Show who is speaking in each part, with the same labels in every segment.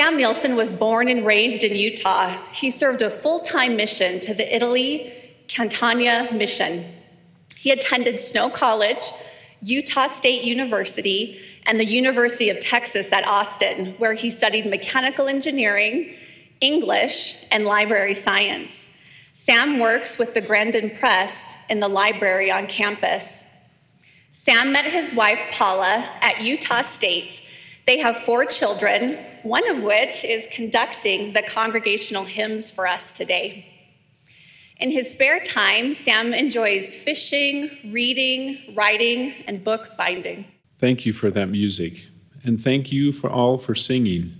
Speaker 1: Sam Nielsen was born and raised in Utah. He served a full time mission to the Italy Catania Mission. He attended Snow College, Utah State University, and the University of Texas at Austin, where he studied mechanical engineering, English, and library science. Sam works with the Grandin Press in the library on campus. Sam met his wife, Paula, at Utah State. They have four children, one of which is conducting the congregational hymns for us today. In his spare time, Sam enjoys fishing, reading, writing, and book binding.
Speaker 2: Thank you for that music, and thank you for all for singing.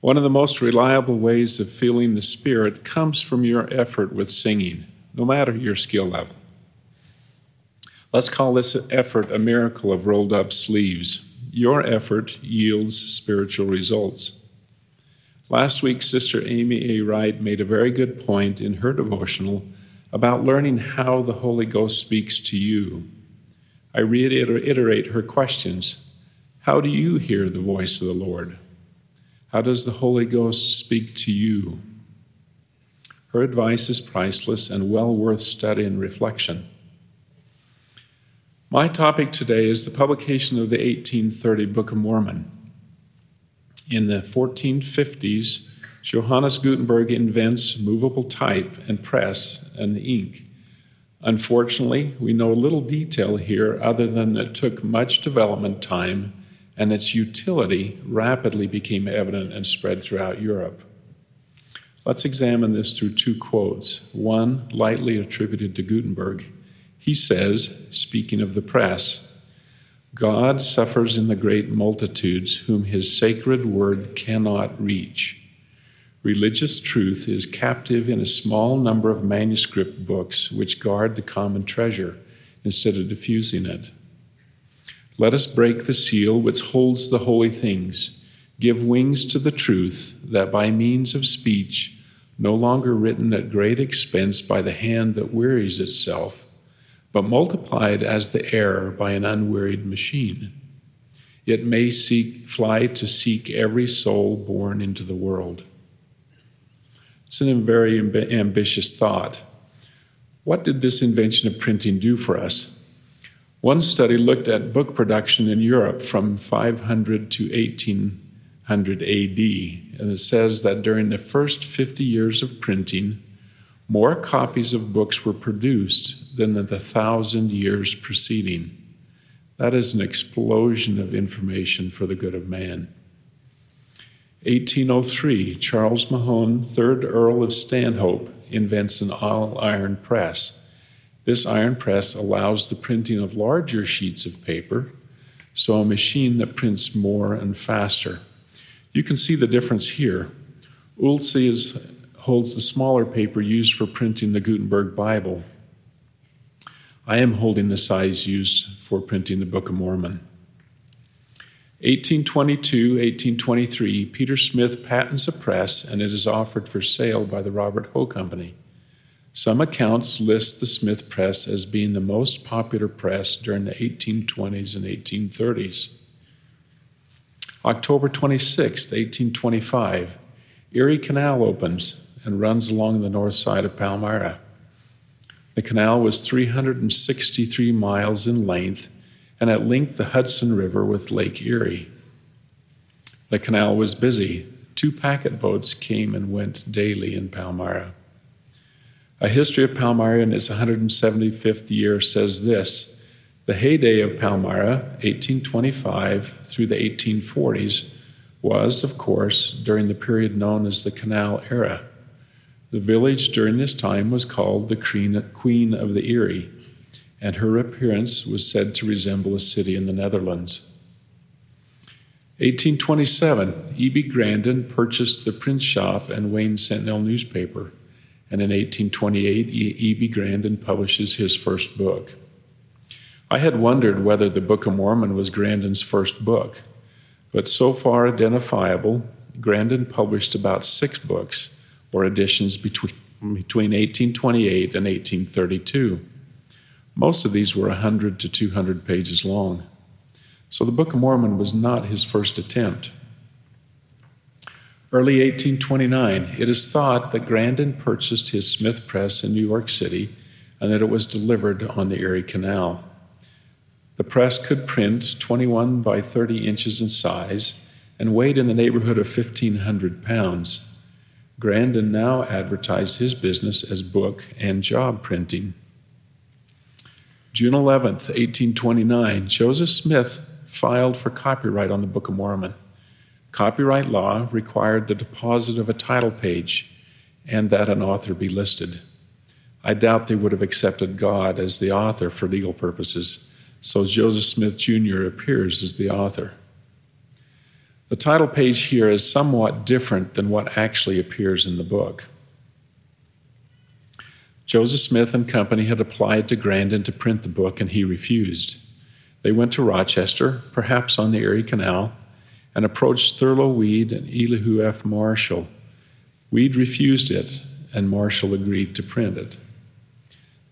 Speaker 2: One of the most reliable ways of feeling the Spirit comes from your effort with singing, no matter your skill level. Let's call this effort a miracle of rolled up sleeves your effort yields spiritual results. Last week, Sister Amy A. Wright made a very good point in her devotional about learning how the Holy Ghost speaks to you. I reiterate her questions How do you hear the voice of the Lord? How does the Holy Ghost speak to you? Her advice is priceless and well worth study and reflection. My topic today is the publication of the 1830 Book of Mormon. In the 1450s, Johannes Gutenberg invents movable type and press and ink. Unfortunately, we know little detail here other than it took much development time and its utility rapidly became evident and spread throughout Europe. Let's examine this through two quotes, one lightly attributed to Gutenberg he says, speaking of the press, God suffers in the great multitudes whom his sacred word cannot reach. Religious truth is captive in a small number of manuscript books which guard the common treasure instead of diffusing it. Let us break the seal which holds the holy things, give wings to the truth, that by means of speech, no longer written at great expense by the hand that wearies itself, but multiplied as the air by an unwearied machine. It may seek, fly to seek every soul born into the world. It's a very amb- ambitious thought. What did this invention of printing do for us? One study looked at book production in Europe from 500 to 1800 AD, and it says that during the first 50 years of printing, more copies of books were produced than in the thousand years preceding. That is an explosion of information for the good of man. 1803, Charles Mahon, 3rd Earl of Stanhope, invents an all iron press. This iron press allows the printing of larger sheets of paper, so a machine that prints more and faster. You can see the difference here. Ulze is holds the smaller paper used for printing the Gutenberg Bible. I am holding the size used for printing the Book of Mormon. 1822 1823, Peter Smith patents a press and it is offered for sale by the Robert Hoe Company. Some accounts list the Smith press as being the most popular press during the 1820s and 1830s. October 26, 1825, Erie Canal opens and runs along the north side of Palmyra. The canal was 363 miles in length and it linked the Hudson River with Lake Erie. The canal was busy. Two packet boats came and went daily in Palmyra. A history of Palmyra in its 175th year says this The heyday of Palmyra, 1825 through the 1840s, was, of course, during the period known as the Canal Era. The village during this time was called the Queen of the Erie, and her appearance was said to resemble a city in the Netherlands. 1827, E.B. Grandin purchased the print shop and Wayne Sentinel newspaper, and in 1828, E.B. Grandin publishes his first book. I had wondered whether the Book of Mormon was Grandin's first book, but so far identifiable, Grandin published about six books or editions between, between 1828 and 1832. Most of these were 100 to 200 pages long. So the Book of Mormon was not his first attempt. Early 1829, it is thought that Grandin purchased his Smith press in New York City and that it was delivered on the Erie Canal. The press could print 21 by 30 inches in size and weighed in the neighborhood of 1,500 pounds. Grandin now advertised his business as book and job printing. June 11, 1829, Joseph Smith filed for copyright on the Book of Mormon. Copyright law required the deposit of a title page and that an author be listed. I doubt they would have accepted God as the author for legal purposes, so Joseph Smith Jr. appears as the author. The title page here is somewhat different than what actually appears in the book. Joseph Smith and Company had applied to Grandin to print the book, and he refused. They went to Rochester, perhaps on the Erie Canal, and approached Thurlow Weed and Elihu F. Marshall. Weed refused it, and Marshall agreed to print it.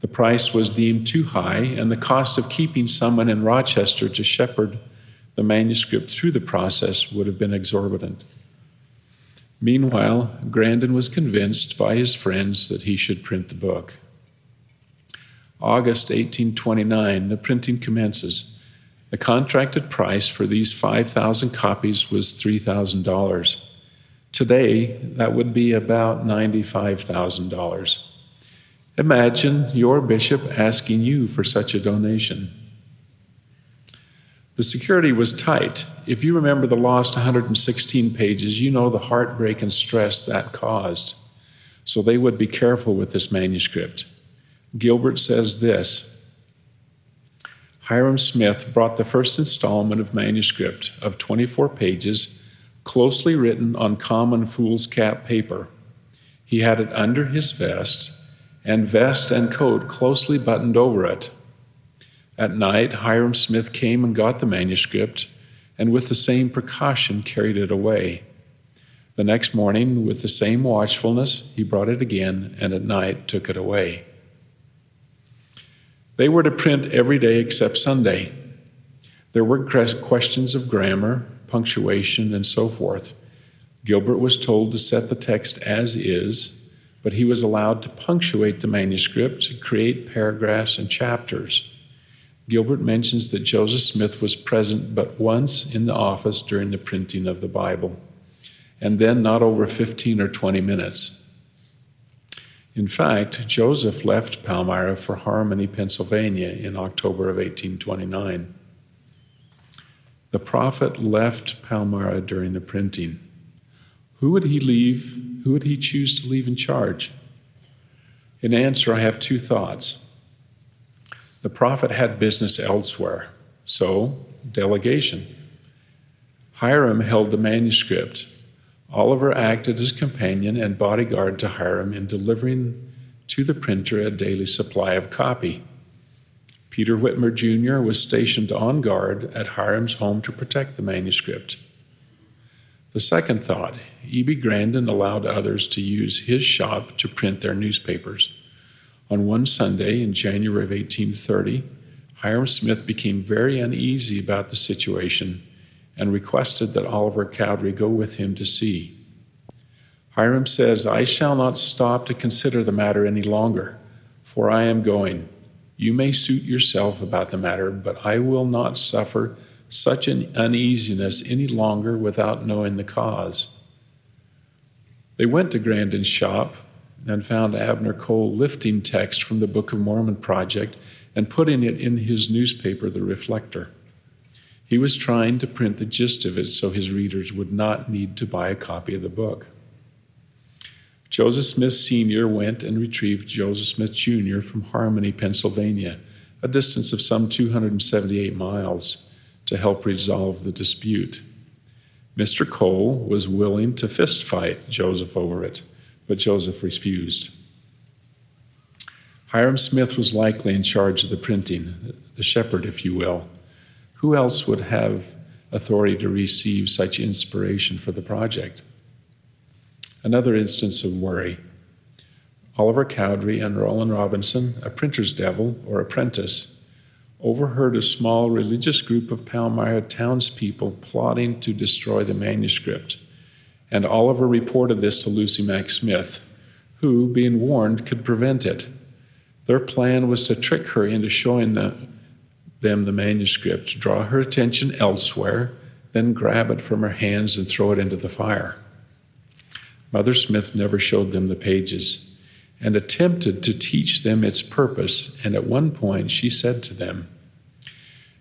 Speaker 2: The price was deemed too high, and the cost of keeping someone in Rochester to shepherd the manuscript through the process would have been exorbitant. Meanwhile, Grandin was convinced by his friends that he should print the book. August 1829, the printing commences. The contracted price for these 5,000 copies was $3,000. Today, that would be about $95,000. Imagine your bishop asking you for such a donation. The security was tight. If you remember the lost 116 pages, you know the heartbreak and stress that caused. So they would be careful with this manuscript. Gilbert says this Hyrum Smith brought the first installment of manuscript of 24 pages, closely written on common foolscap paper. He had it under his vest, and vest and coat closely buttoned over it. At night, Hyrum Smith came and got the manuscript, and with the same precaution carried it away. The next morning, with the same watchfulness, he brought it again, and at night took it away. They were to print every day except Sunday. There were questions of grammar, punctuation, and so forth. Gilbert was told to set the text as is, but he was allowed to punctuate the manuscript, create paragraphs and chapters. Gilbert mentions that Joseph Smith was present but once in the office during the printing of the Bible, and then not over 15 or 20 minutes. In fact, Joseph left Palmyra for Harmony, Pennsylvania in October of 1829. The prophet left Palmyra during the printing. Who would he leave? Who would he choose to leave in charge? In answer, I have two thoughts. The prophet had business elsewhere, so delegation. Hyrum held the manuscript Oliver acted as companion and bodyguard to Hyrum in delivering to the printer a daily supply of copy. Peter Whitmer Jr. was stationed on guard at Hyrum's home to protect the manuscript. The second thought E.B. Grandin allowed others to use his shop to print their newspapers. On one Sunday in January of 1830, Hyrum Smith became very uneasy about the situation and requested that Oliver Cowdery go with him to see. Hyrum says, I shall not stop to consider the matter any longer, for I am going. You may suit yourself about the matter, but I will not suffer such an uneasiness any longer without knowing the cause. They went to Grandin's shop and found Abner Cole lifting text from the Book of Mormon project and putting it in his newspaper, The Reflector. He was trying to print the gist of it so his readers would not need to buy a copy of the book. Joseph Smith Sr. went and retrieved Joseph Smith Jr. from Harmony, Pennsylvania, a distance of some 278 miles, to help resolve the dispute. Mr. Cole was willing to fist fight Joseph over it, but Joseph refused. Hyrum Smith was likely in charge of the printing, the shepherd, if you will. Who else would have authority to receive such inspiration for the project? Another instance of worry. Oliver Cowdery and Roland Robinson, a printer's devil or apprentice, overheard a small religious group of Palmyra townspeople plotting to destroy the manuscript and Oliver reported this to Lucy Mack Smith, who, being warned, could prevent it. Their plan was to trick her into showing the, them the manuscript, draw her attention elsewhere, then grab it from her hands and throw it into the fire. Mother Smith never showed them the pages and attempted to teach them its purpose, and at one point she said to them,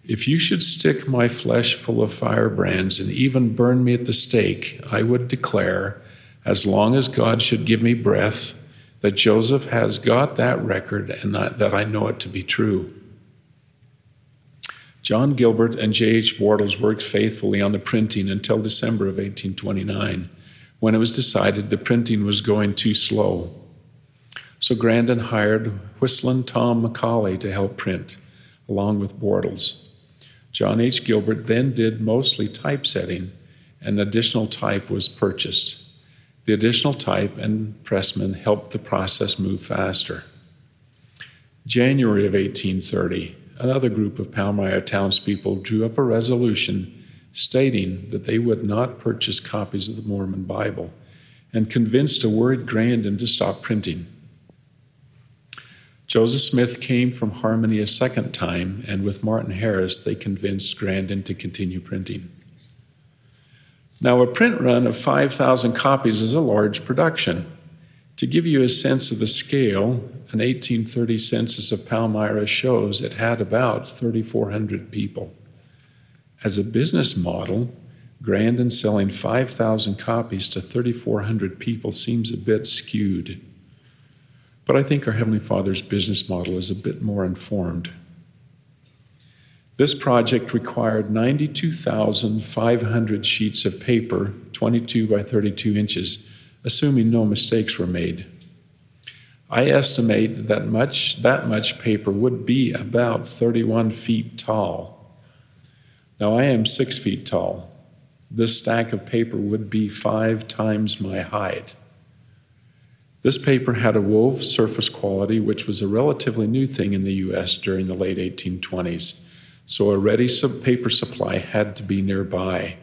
Speaker 2: If you should stick my flesh full of firebrands and even burn me at the stake, I would declare, as long as God should give me breath, that Joseph has got that record and that I know it to be true. John Gilbert and J.H. Bortles worked faithfully on the printing until December of 1829, when it was decided the printing was going too slow. So Grandin hired Whistling Tom Macaulay to help print, along with Bortles. John H. Gilbert then did mostly typesetting, and additional type was purchased. The additional type and pressman helped the process move faster. January of 1830, another group of Palmyra townspeople drew up a resolution stating that they would not purchase copies of the Mormon Bible and convinced a worried Grandin to stop printing. Joseph Smith came from Harmony a second time, and with Martin Harris, they convinced Grandin to continue printing. Now, a print run of 5,000 copies is a large production. To give you a sense of the scale, an 1830 census of Palmyra shows it had about 3,400 people. As a business model, Grandin selling 5,000 copies to 3,400 people seems a bit skewed. But I think our Heavenly Father's business model is a bit more informed. This project required 92,500 sheets of paper, 22 by 32 inches, assuming no mistakes were made. I estimate that much, that much paper would be about 31 feet tall. Now, I am six feet tall. This stack of paper would be five times my height. This paper had a wove surface quality, which was a relatively new thing in the US during the late 1820s, so a ready paper supply had to be nearby.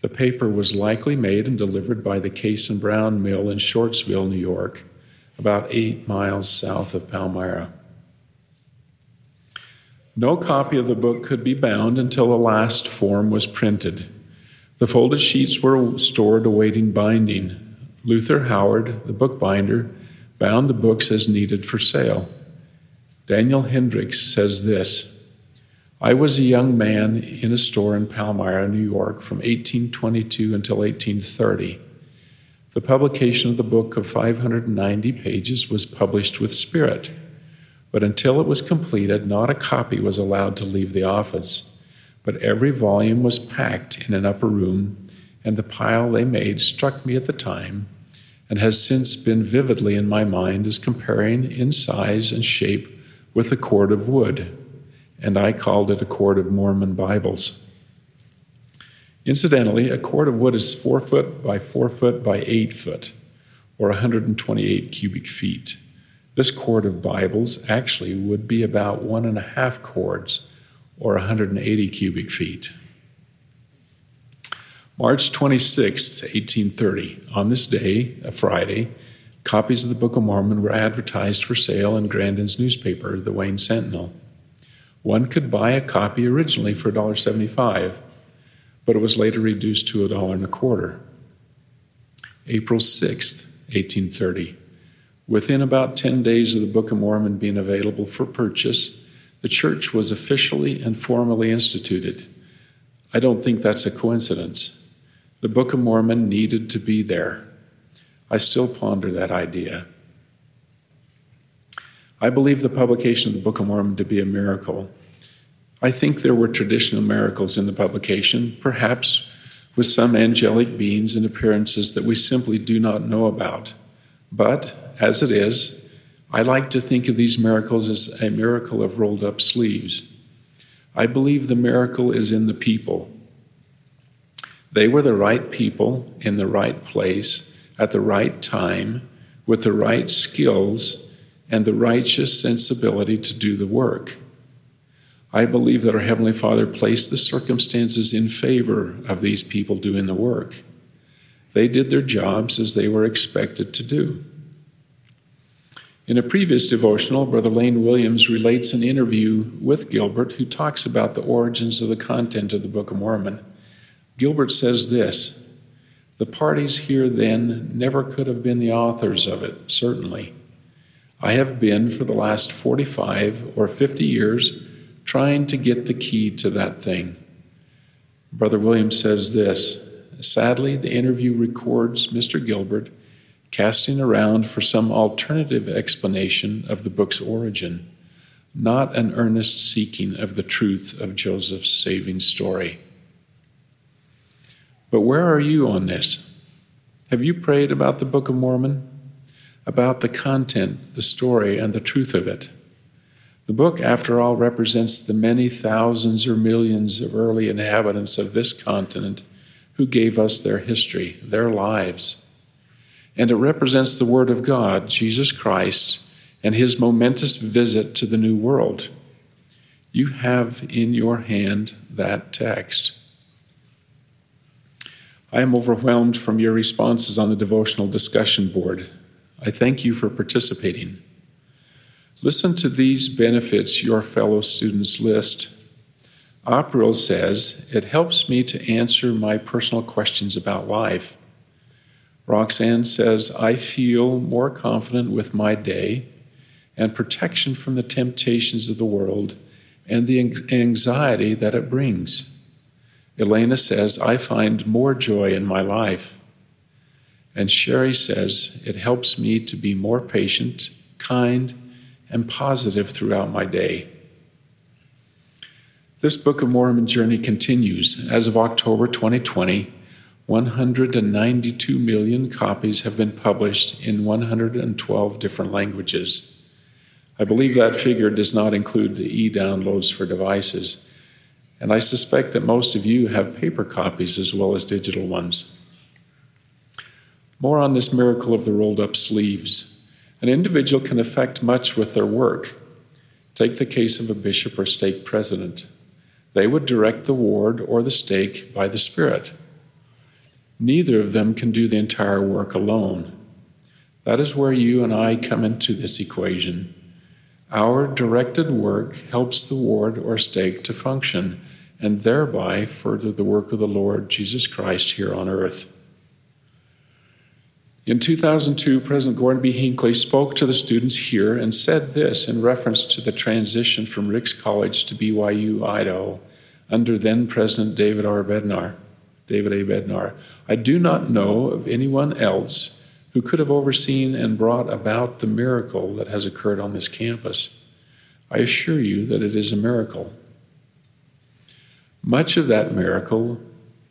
Speaker 2: The paper was likely made and delivered by the Case and Brown Mill in Shortsville, New York, about eight miles south of Palmyra. No copy of the book could be bound until the last form was printed. The folded sheets were stored awaiting binding. Luther Howard, the bookbinder, bound the books as needed for sale. Daniel Hendrix says this I was a young man in a store in Palmyra, New York, from 1822 until 1830. The publication of the book of 590 pages was published with spirit, but until it was completed, not a copy was allowed to leave the office. But every volume was packed in an upper room and the pile they made struck me at the time and has since been vividly in my mind as comparing in size and shape with a cord of wood, and I called it a cord of Mormon Bibles. Incidentally, a cord of wood is four foot by four foot by eight foot, or 128 cubic feet. This cord of Bibles actually would be about one and a half cords, or 180 cubic feet. March 26, 1830. On this day, a Friday, copies of the Book of Mormon were advertised for sale in Grandin's newspaper, the Wayne Sentinel. One could buy a copy originally for $1.75, but it was later reduced to a dollar and a quarter. April 6, 1830. Within about 10 days of the Book of Mormon being available for purchase, the church was officially and formally instituted. I don't think that's a coincidence. The Book of Mormon needed to be there. I still ponder that idea. I believe the publication of the Book of Mormon to be a miracle. I think there were traditional miracles in the publication, perhaps with some angelic beings and appearances that we simply do not know about. But, as it is, I like to think of these miracles as a miracle of rolled up sleeves. I believe the miracle is in the people. They were the right people in the right place at the right time with the right skills and the righteous sensibility to do the work. I believe that our Heavenly Father placed the circumstances in favor of these people doing the work. They did their jobs as they were expected to do. In a previous devotional, Brother Lane Williams relates an interview with Gilbert who talks about the origins of the content of the Book of Mormon. Gilbert says this The parties here then never could have been the authors of it, certainly. I have been for the last 45 or 50 years trying to get the key to that thing. Brother Williams says this Sadly, the interview records Mr. Gilbert casting around for some alternative explanation of the book's origin, not an earnest seeking of the truth of Joseph's saving story. But where are you on this? Have you prayed about the Book of Mormon? About the content, the story, and the truth of it? The book, after all, represents the many thousands or millions of early inhabitants of this continent who gave us their history, their lives and it represents the Word of God, Jesus Christ, and his momentous visit to the New World. You have in your hand that text. I am overwhelmed from your responses on the devotional discussion board. I thank you for participating. Listen to these benefits your fellow students list. April says, It helps me to answer my personal questions about life. Roxanne says, I feel more confident with my day and protection from the temptations of the world and the anxiety that it brings. Elena says, I find more joy in my life. And Sherry says, it helps me to be more patient, kind, and positive throughout my day. This Book of Mormon journey continues. As of October 2020, 192 million copies have been published in 112 different languages. I believe that figure does not include the e downloads for devices, and I suspect that most of you have paper copies as well as digital ones. More on this miracle of the rolled up sleeves. An individual can effect much with their work. Take the case of a bishop or stake president. They would direct the ward or the stake by the Spirit. Neither of them can do the entire work alone. That is where you and I come into this equation. Our directed work helps the ward or stake to function and thereby further the work of the Lord Jesus Christ here on earth. In 2002, President Gordon B. Hinckley spoke to the students here and said this in reference to the transition from Ricks College to BYU, Idaho, under then President David R. Bednar. David A. Bednar. I do not know of anyone else who could have overseen and brought about the miracle that has occurred on this campus. I assure you that it is a miracle. Much of that miracle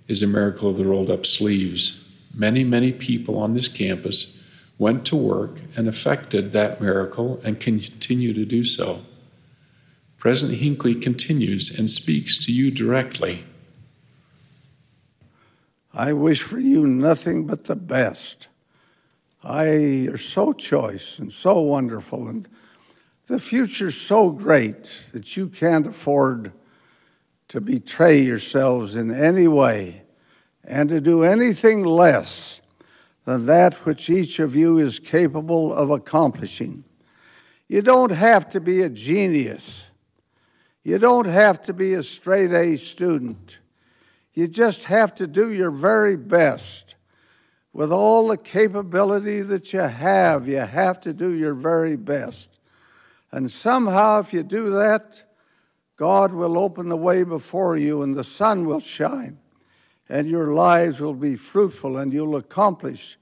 Speaker 2: is a miracle of the rolled up sleeves. Many, many people on this campus went to work and effected that miracle and continue to do so. President Hinckley continues and speaks to you directly.
Speaker 3: I wish for you nothing but the best. I are so choice and so wonderful, and the future's so great that you can't afford to betray yourselves in any way and to do anything less than that which each of you is capable of accomplishing. You don't have to be a genius. You don't have to be a straight A student. You just have to do your very best. With all the capability that you have, you have to do your very best. And somehow, if you do that, God will open the way before you and the sun will shine, and your lives will be fruitful, and you'll accomplish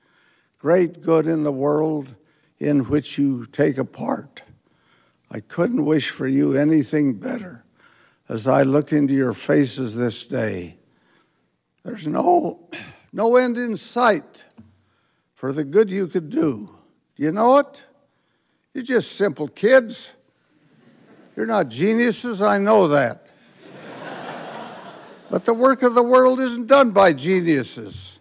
Speaker 3: great good in the world in which you take a part. I couldn't wish for you anything better as I look into your faces this day. There's no, no end in sight for the good you could do. Do you know it? You're just simple kids. You're not geniuses, I know that. but the work of the world isn't done by geniuses.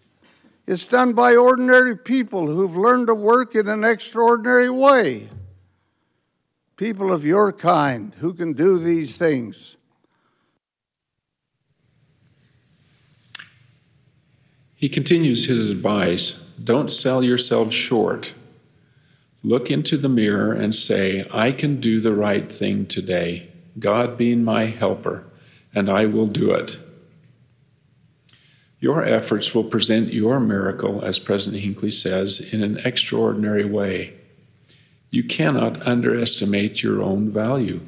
Speaker 3: It's done by ordinary people who've learned to work in an extraordinary way. People of your kind who can do these things.
Speaker 2: He continues his advice don't sell yourselves short. Look into the mirror and say, I can do the right thing today, God being my helper, and I will do it. Your efforts will present your miracle, as President Hinckley says, in an extraordinary way. You cannot underestimate your own value.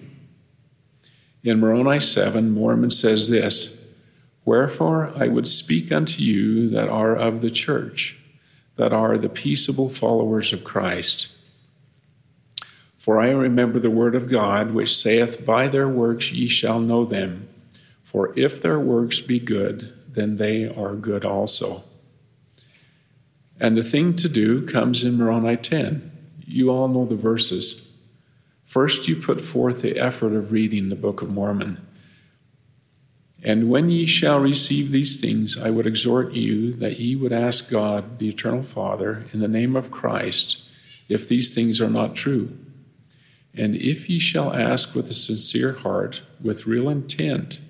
Speaker 2: In Moroni 7, Mormon says this Wherefore I would speak unto you that are of the church, that are the peaceable followers of Christ. For I remember the word of God, which saith, By their works ye shall know them. For if their works be good, then they are good also. And the thing to do comes in Moroni 10. You all know the verses. First, you put forth the effort of reading the Book of Mormon. And when ye shall receive these things, I would exhort you that ye would ask God, the Eternal Father, in the name of Christ, if these things are not true. And if ye shall ask with a sincere heart, with real intent,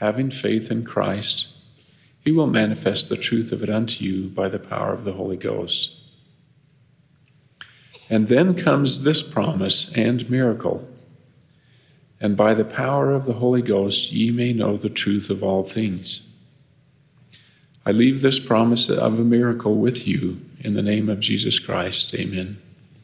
Speaker 2: having faith in Christ, he will manifest the truth of it unto you by the power of the Holy Ghost. And then comes this promise and miracle. And by the power of the Holy Ghost, ye may know the truth of all things. I leave this promise of a miracle with you in the name of Jesus Christ. Amen.